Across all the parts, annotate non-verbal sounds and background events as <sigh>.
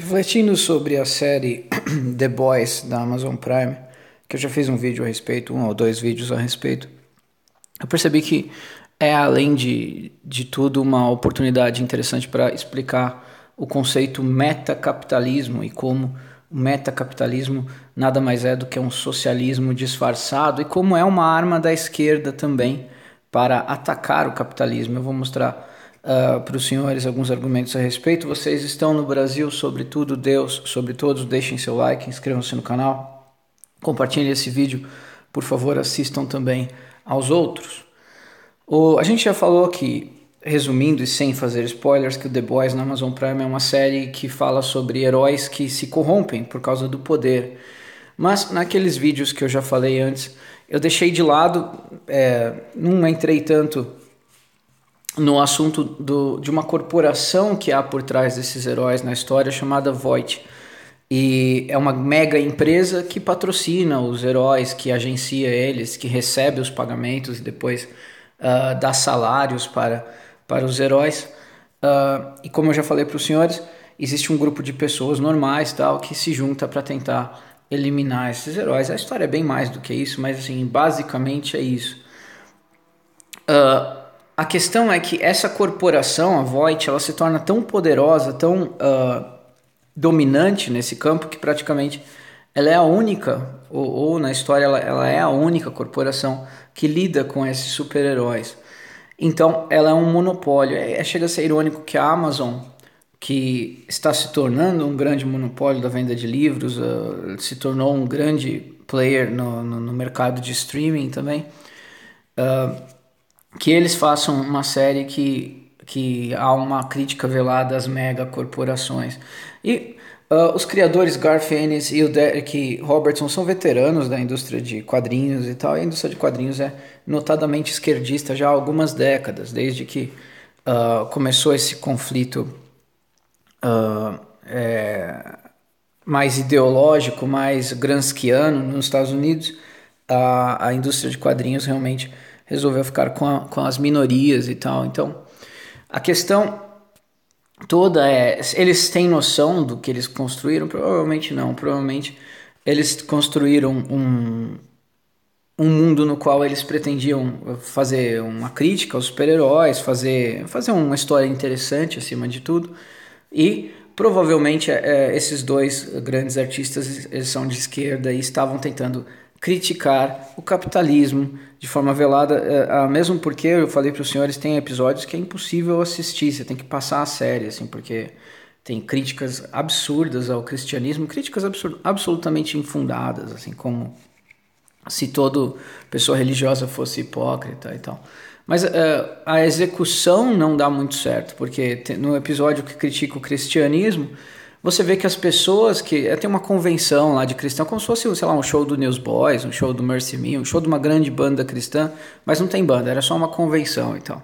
Refletindo sobre a série <clears throat> The Boys da Amazon Prime, que eu já fiz um vídeo a respeito, um ou dois vídeos a respeito, eu percebi que é, além de, de tudo, uma oportunidade interessante para explicar o conceito metacapitalismo e como o metacapitalismo nada mais é do que um socialismo disfarçado e como é uma arma da esquerda também para atacar o capitalismo. Eu vou mostrar uh, para os senhores alguns argumentos a respeito. Vocês estão no Brasil, sobretudo Deus, sobre todos, deixem seu like, inscrevam-se no canal, compartilhem esse vídeo, por favor, assistam também aos outros. O, a gente já falou que, resumindo e sem fazer spoilers, que o The Boys na Amazon Prime é uma série que fala sobre heróis que se corrompem por causa do poder. Mas naqueles vídeos que eu já falei antes, eu deixei de lado, é, não entrei tanto no assunto do, de uma corporação que há por trás desses heróis na história chamada Voight. E é uma mega empresa que patrocina os heróis, que agencia eles, que recebe os pagamentos e depois uh, dá salários para, para os heróis. Uh, e como eu já falei para os senhores, existe um grupo de pessoas normais tal que se junta para tentar eliminar esses heróis. A história é bem mais do que isso, mas assim, basicamente é isso. Uh, a questão é que essa corporação, a Voight, ela se torna tão poderosa, tão uh, dominante nesse campo que praticamente ela é a única, ou, ou na história ela, ela, é a única corporação que lida com esses super-heróis. Então ela é um monopólio. É, é, chega a ser irônico que a Amazon, que está se tornando um grande monopólio da venda de livros, uh, se tornou um grande player no, no, no mercado de streaming também. Uh, que eles façam uma série que, que há uma crítica velada às megacorporações. E uh, os criadores Garth Ennis e o Derek Robertson são veteranos da indústria de quadrinhos e tal, e a indústria de quadrinhos é notadamente esquerdista já há algumas décadas, desde que uh, começou esse conflito uh, é, mais ideológico, mais gramsciano nos Estados Unidos, a, a indústria de quadrinhos realmente resolveu ficar com, a, com as minorias e tal. Então, a questão toda é: eles têm noção do que eles construíram? Provavelmente não. Provavelmente eles construíram um, um mundo no qual eles pretendiam fazer uma crítica aos super-heróis, fazer, fazer uma história interessante acima de tudo. E provavelmente é, esses dois grandes artistas eles são de esquerda e estavam tentando criticar o capitalismo de forma velada, é, mesmo porque eu falei para os senhores tem episódios que é impossível assistir, você tem que passar a série, assim, porque tem críticas absurdas ao cristianismo, críticas absolutamente infundadas, assim, como se toda pessoa religiosa fosse hipócrita e tal. Mas uh, a execução não dá muito certo, porque no episódio que critica o cristianismo, você vê que as pessoas que. Eh, tem uma convenção lá de cristão, como se fosse, sei lá, um show do Newsboys, um show do Mercy Me, um show de uma grande banda cristã, mas não tem banda, era só uma convenção e tal.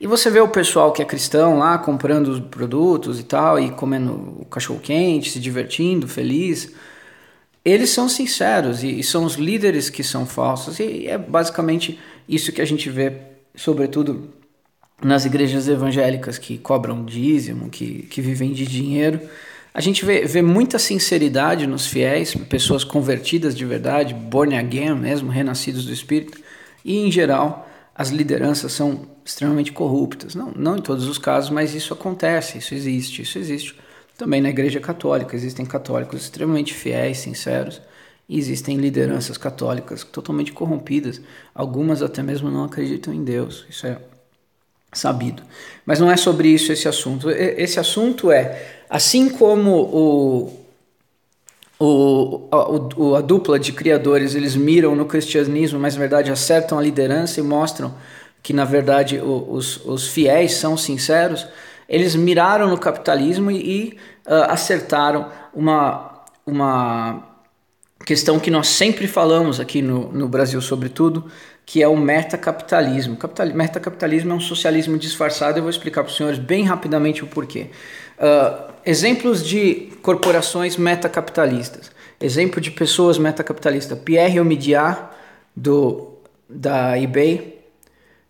E você vê o pessoal que é cristão lá comprando os produtos e tal, e comendo o cachorro quente, se divertindo, feliz. Eles são sinceros e, e são os líderes que são falsos, e é basicamente isso que a gente vê, sobretudo nas igrejas evangélicas que cobram dízimo, que, que vivem de dinheiro a gente vê, vê muita sinceridade nos fiéis, pessoas convertidas de verdade, born again mesmo, renascidos do Espírito, e em geral as lideranças são extremamente corruptas. Não, não em todos os casos, mas isso acontece, isso existe, isso existe. Também na Igreja Católica existem católicos extremamente fiéis, sinceros, e existem lideranças católicas totalmente corrompidas. Algumas até mesmo não acreditam em Deus. Isso é sabido. Mas não é sobre isso esse assunto. Esse assunto é Assim como o, o, a, a, dupla de criadores eles miram no cristianismo, mas na verdade acertam a liderança e mostram que na verdade os, os fiéis são sinceros, eles miraram no capitalismo e, e uh, acertaram uma, uma questão que nós sempre falamos aqui no, no Brasil, sobretudo, que é o metacapitalismo. Capital, metacapitalismo é um socialismo disfarçado, eu vou explicar para os senhores bem rapidamente o porquê. Uh, exemplos de corporações metacapitalistas. Exemplo de pessoas metacapitalistas. Pierre Omidyar, do, da eBay,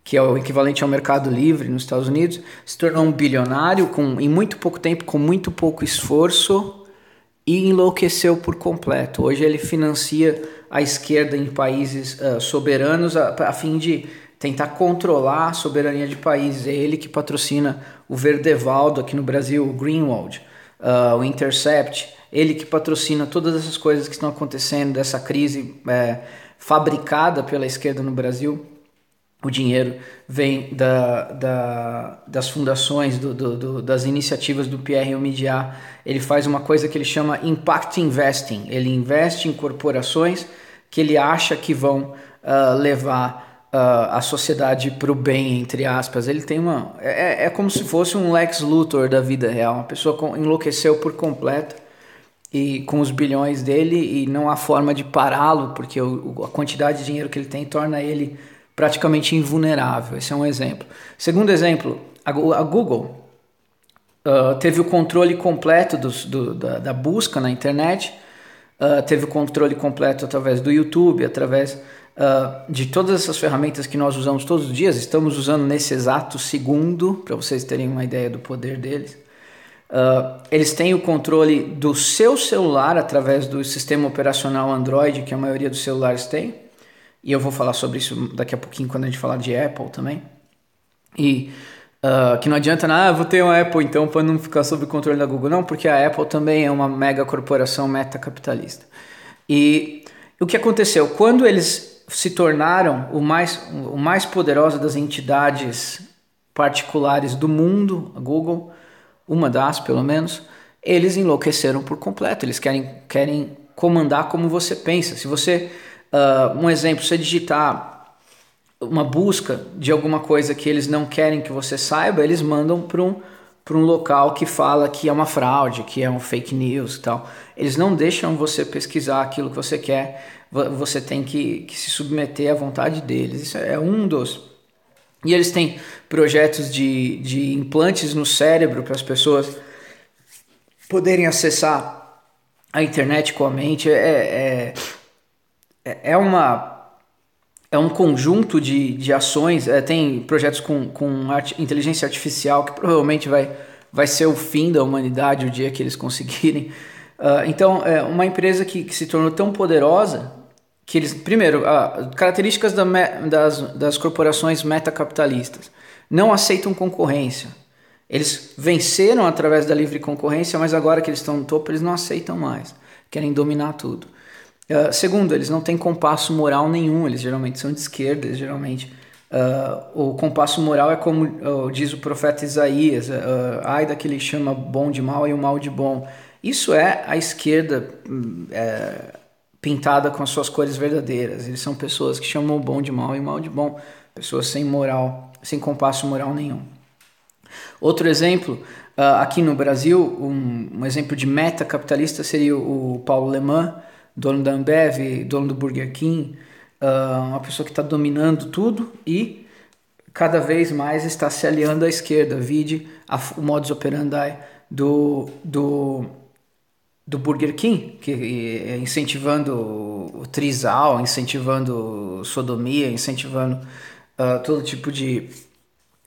que é o equivalente ao Mercado Livre nos Estados Unidos, se tornou um bilionário com, em muito pouco tempo, com muito pouco esforço e enlouqueceu por completo. Hoje ele financia a esquerda em países uh, soberanos a, a, fim de tentar controlar a soberania de países. É ele que patrocina o Verdevaldo aqui no Brasil, o Greenwald, uh, o Intercept. Ele que patrocina todas essas coisas que estão acontecendo, dessa crise é, fabricada pela esquerda no Brasil o dinheiro vem da, da, das fundações, do, do, do, das iniciativas do Pierre Omidyar. Ele faz uma coisa que ele chama Impact Investing. Ele investe em corporações que ele acha que vão uh, levar uh, a sociedade para o bem, entre aspas. Ele tem uma... É, é como se fosse um Lex Luthor da vida real. Uma pessoa enlouqueceu por completo e com os bilhões dele e não há forma de pará-lo, porque o, a quantidade de dinheiro que ele tem torna ele praticamente invulnerável. Esse é um exemplo. Segundo exemplo, a, Google uh, teve o controle completo dos, do, da, da, busca na internet, uh, teve o controle completo através do YouTube, através uh, de todas essas ferramentas que nós usamos todos os dias, estamos usando nesse exato segundo, para vocês terem uma ideia do poder deles. Uh, eles têm o controle do seu celular através do sistema operacional Android, que a maioria dos celulares tem e eu vou falar sobre isso daqui a pouquinho quando a gente falar de Apple também. E uh, que não adianta ah, vou ter uma Apple então para não ficar sob o controle da Google, não, porque a Apple também é uma mega corporação metacapitalista. E o que aconteceu? Quando eles se tornaram o mais, o mais poderosa das entidades particulares do mundo, a Google, uma das pelo menos, eles enlouqueceram por completo. Eles querem, querem comandar como você pensa. Se você Uh, um exemplo, você digitar uma busca de alguma coisa que eles não querem que você saiba, eles mandam para um, um local que fala que é uma fraude, que é um fake news e tal. Eles não deixam você pesquisar aquilo que você quer, você tem que, que se submeter à vontade deles. Isso é um dos. E eles têm projetos de, de implantes no cérebro para as pessoas poderem acessar a internet com a mente. É, é, é, é uma é um conjunto de, de ações. É, tem projetos com, com art, inteligência artificial que provavelmente vai, vai ser o fim da humanidade o dia que eles <laughs> conseguirem. Uh, então, é uma empresa que, que, se tornou tão poderosa que eles, primeiro, uh, características da das, das corporações metacapitalistas não aceitam concorrência. Eles venceram através da livre concorrência, mas agora que eles estão no topo, eles não aceitam mais. Querem dominar tudo. Uh, segundo, eles não têm compasso moral nenhum, eles geralmente são de esquerda, geralmente. Uh, o compasso moral é como uh, diz o profeta Isaías, ai daquele que chama bom de mal e o mal de bom. Isso é a esquerda é, pintada com as suas cores verdadeiras. Eles são pessoas que chamam o bom de mal e o mal de bom, pessoas sem moral, sem compasso moral nenhum. Outro exemplo, aqui no Brasil, um, um exemplo de meta capitalista seria o Paulo Leman, dono da Ambev, dono do Burger King, uh, uma pessoa que está dominando tudo e cada vez mais está se aliando à esquerda. Vide o modus operandi do, do, do Burger King, que é incentivando o trisal, incentivando sodomia, incentivando uh, todo tipo de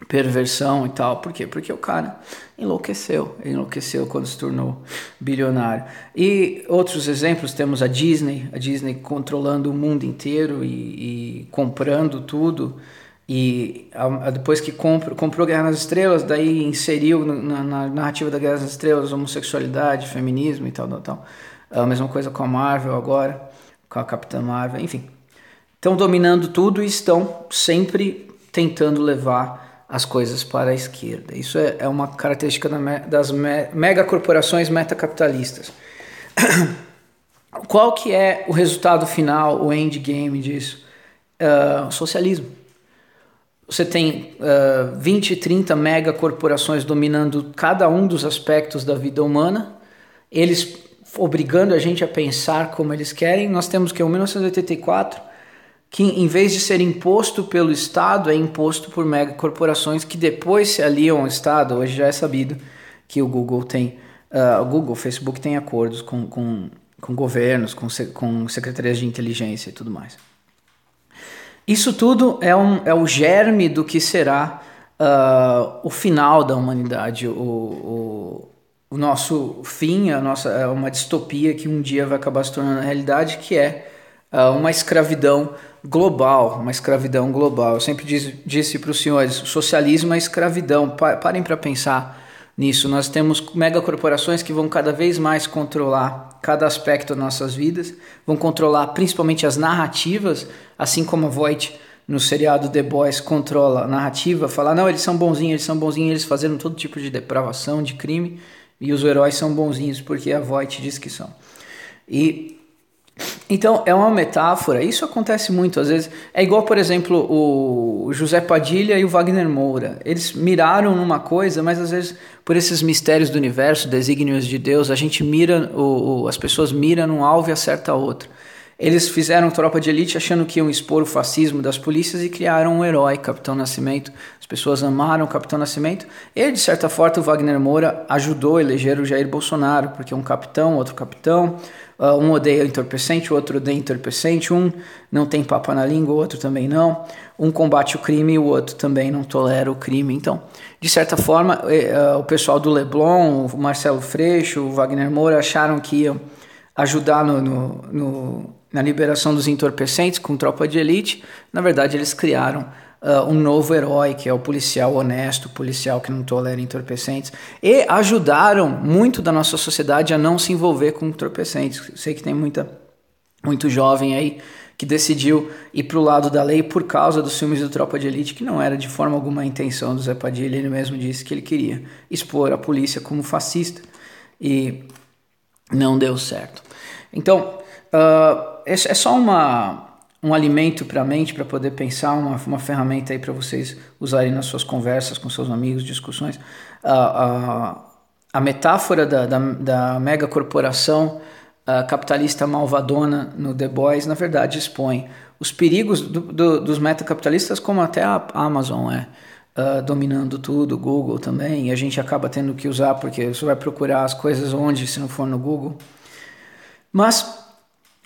perversão e tal. Por quê? Porque o cara enlouqueceu, enlouqueceu quando se tornou bilionário. E outros exemplos temos a Disney, a Disney controlando o mundo inteiro e, e comprando tudo. E a, a, depois que compro, comprou Guerra nas Estrelas, daí inseriu na, na, narrativa da Guerra nas Estrelas homossexualidade, feminismo e tal, tal, tal. A mesma coisa com a Marvel agora, com a Capitã Marvel, enfim. Estão dominando tudo e estão sempre tentando levar as coisas para a esquerda. Isso é, é uma característica das me, megacorporações metacapitalistas. <coughs> Qual que é o resultado final, o endgame disso? Uh, socialismo. Você tem uh, 20, 30 megacorporações dominando cada um dos aspectos da vida humana, eles obrigando a gente a pensar como eles querem. Nós temos que, em 1984, que em vez de ser imposto pelo Estado, é imposto por megacorporações que depois se aliam ao Estado. Hoje já é sabido que o Google tem, uh, o Google, o Facebook tem acordos com, com, com governos, com, com secretarias de inteligência e tudo mais. Isso tudo é, um, é o germe do que será uh, o final da humanidade, o, o, o, nosso fim, a nossa, é uma distopia que um dia vai acabar se tornando realidade, que é uma escravidão global, uma escravidão global. Eu sempre disse, disse para os senhores, socialismo é escravidão. Parem para pensar nisso. Nós temos megacorporações que vão cada vez mais controlar cada aspecto das nossas vidas, vão controlar principalmente as narrativas, assim como a Voight no seriado The Boys controla a narrativa, falar não, eles são bonzinhos, eles são bonzinhos, eles fazendo todo tipo de depravação, de crime, e os heróis são bonzinhos porque a Voight diz que são. E então, é uma metáfora, isso acontece muito, às vezes, é igual, por exemplo, o José Padilha e o Wagner Moura, eles miraram numa coisa, mas às vezes, por esses mistérios do universo, desígnios de Deus, a gente mira, o, as pessoas miram num alvo e acerta outro. Eles fizeram tropa de elite achando que iam expor o fascismo das polícias e criaram um herói, Capitão Nascimento. As pessoas amaram o Capitão Nascimento. E, de certa forma, o Wagner Moura ajudou a eleger o Jair Bolsonaro, porque um capitão, outro capitão, Uh, um odeia entorpecente, o outro odeia entorpecente, um não tem papa na língua, o outro também não. Um combate o crime e o outro também não tolera o crime. Então, de certa forma, uh, o pessoal do Leblon, o Marcelo Freixo, o Wagner Moura acharam que iam ajudar no, no, no, na liberação dos entorpecentes com tropa de elite. Na verdade, eles criaram uh, um novo herói, que é o policial honesto, policial que não tolera entorpecentes, e ajudaram muito da nossa sociedade a não se envolver com entorpecentes. Sei que tem muita, muito jovem aí que decidiu ir para o lado da lei por causa dos filmes do Tropa de Elite, que não era de forma alguma a intenção do Zé Padilha, ele mesmo disse que ele queria expor a polícia como fascista e não deu certo. Então, uh, é só uma, um alimento para a mente, para poder pensar, uma, uma ferramenta aí para vocês usarem nas suas conversas com seus amigos, discussões. A, a, a metáfora da, da, da megacorporação capitalista malvadona no The Boys, na verdade, expõe os perigos do, do, dos metacapitalistas, como até a Amazon é. Uh, dominando tudo, Google também, e a gente acaba tendo que usar porque você vai procurar as coisas onde se não for no Google. Mas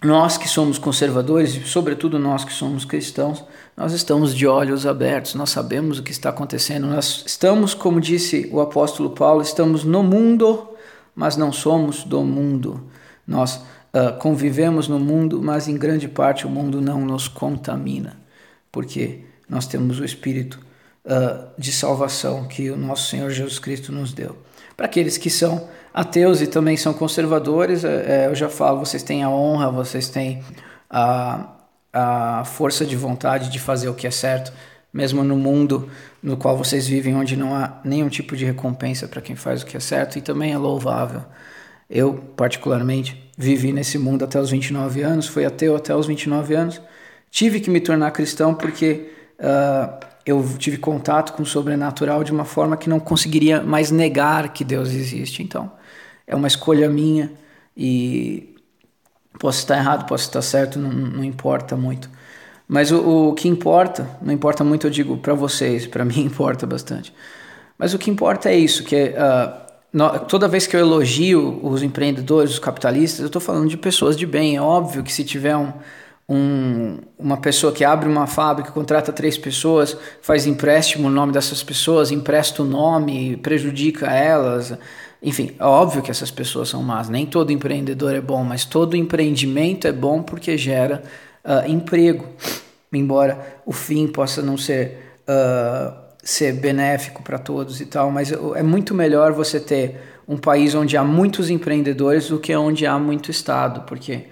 nós que somos conservadores, e sobretudo nós que somos cristãos, nós estamos de olhos abertos, nós sabemos o que está acontecendo, nós estamos, como disse o apóstolo Paulo, estamos no mundo, mas não somos do mundo. Nós uh, convivemos no mundo, mas em grande parte o mundo não nos contamina, porque nós temos o Espírito uh, de salvação que o nosso Senhor Jesus Cristo nos deu. Para aqueles que são ateus e também são conservadores, é, é, eu já falo, vocês têm a honra, vocês têm a, a força de vontade de fazer o que é certo, mesmo no mundo no qual vocês vivem, onde não há nenhum tipo de recompensa para quem faz o que é certo e também é louvável. Eu, particularmente, vivi nesse mundo até os 29 anos, fui ateu até os 29 anos, tive que me tornar cristão porque uh, eu tive contato com o sobrenatural de uma forma que não conseguiria mais negar que Deus existe. Então, é uma escolha minha e posso estar errado, posso estar certo, não, não importa muito. Mas o, o, que importa, não importa muito, eu digo para vocês, para <laughs> mim importa bastante. Mas o que importa é isso, que uh, no, toda vez que eu elogio os empreendedores, os capitalistas, eu estou falando de pessoas de bem. É óbvio que se tiver um, um, uma pessoa que abre uma fábrica, contrata três pessoas, faz empréstimo no nome dessas pessoas, empresta o nome, prejudica elas, enfim, é óbvio que essas pessoas são más. Nem todo empreendedor é bom, mas todo empreendimento é bom porque gera uh, emprego. Embora o fim possa não ser, uh, ser benéfico para todos e tal, mas é muito melhor você ter um país onde há muitos empreendedores do que onde há muito Estado, porque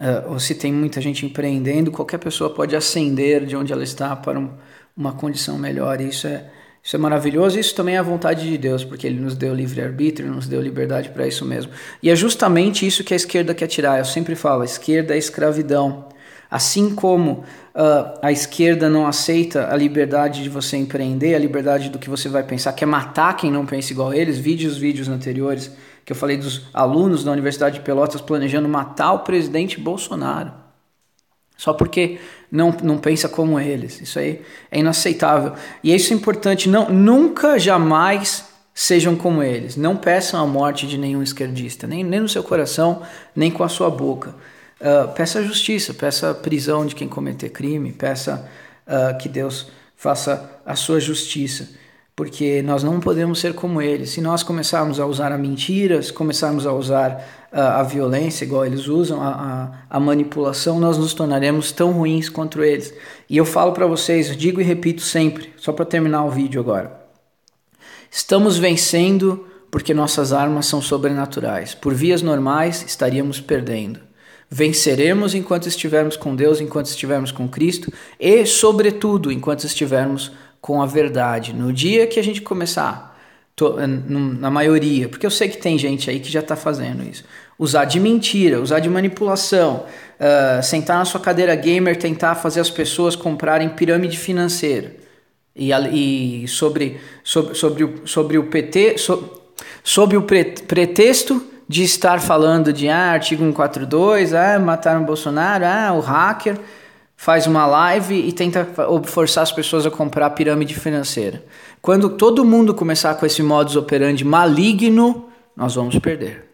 uh, ou se tem muita gente empreendendo, qualquer pessoa pode ascender de onde ela está para um, uma condição melhor. E isso é, isso é maravilhoso, isso também é a vontade de Deus, porque Ele nos deu livre-arbítrio, nos deu liberdade para isso mesmo. E é justamente isso que a esquerda quer tirar. Eu sempre falo: a esquerda é escravidão. Assim como uh, a esquerda não aceita a liberdade de você empreender, a liberdade do que você vai pensar, quer matar quem não pensa igual a eles, vídeos, vídeos anteriores que eu falei dos alunos da Universidade de Pelotas planejando matar o presidente Bolsonaro. Só porque não, não pensa como eles. Isso aí é inaceitável. E isso é importante. Não, nunca, jamais sejam como eles. Não peçam a morte de nenhum esquerdista, nem, nem no seu coração, nem com a sua boca. Uh, peça justiça, peça prisão de quem cometer crime, peça uh, que Deus faça a sua justiça, porque nós não podemos ser como eles. Se nós começarmos a usar a mentira, se começarmos a usar uh, a violência, igual eles usam, a, a, a, manipulação, nós nos tornaremos tão ruins quanto eles. E eu falo para vocês, digo e repito sempre, só para terminar o vídeo agora. Estamos vencendo porque nossas armas são sobrenaturais. Por vias normais, estaríamos perdendo. Venceremos enquanto estivermos com Deus, enquanto estivermos com Cristo e, sobretudo, enquanto estivermos com a verdade. No dia que a gente começar, na maioria, porque eu sei que tem gente aí que já está fazendo isso, usar de mentira, usar de manipulação, uh, sentar na sua cadeira gamer, tentar fazer as pessoas comprarem pirâmide financeira. E, e sobre, sobre, sobre, o, sobre o PT, so, o pretexto de estar falando de ah, artigo 142, ah, mataram o Bolsonaro, ah, o hacker faz uma live e tenta forçar as pessoas a comprar pirâmide financeira. Quando todo mundo começar com esse modus operandi maligno, nós vamos perder.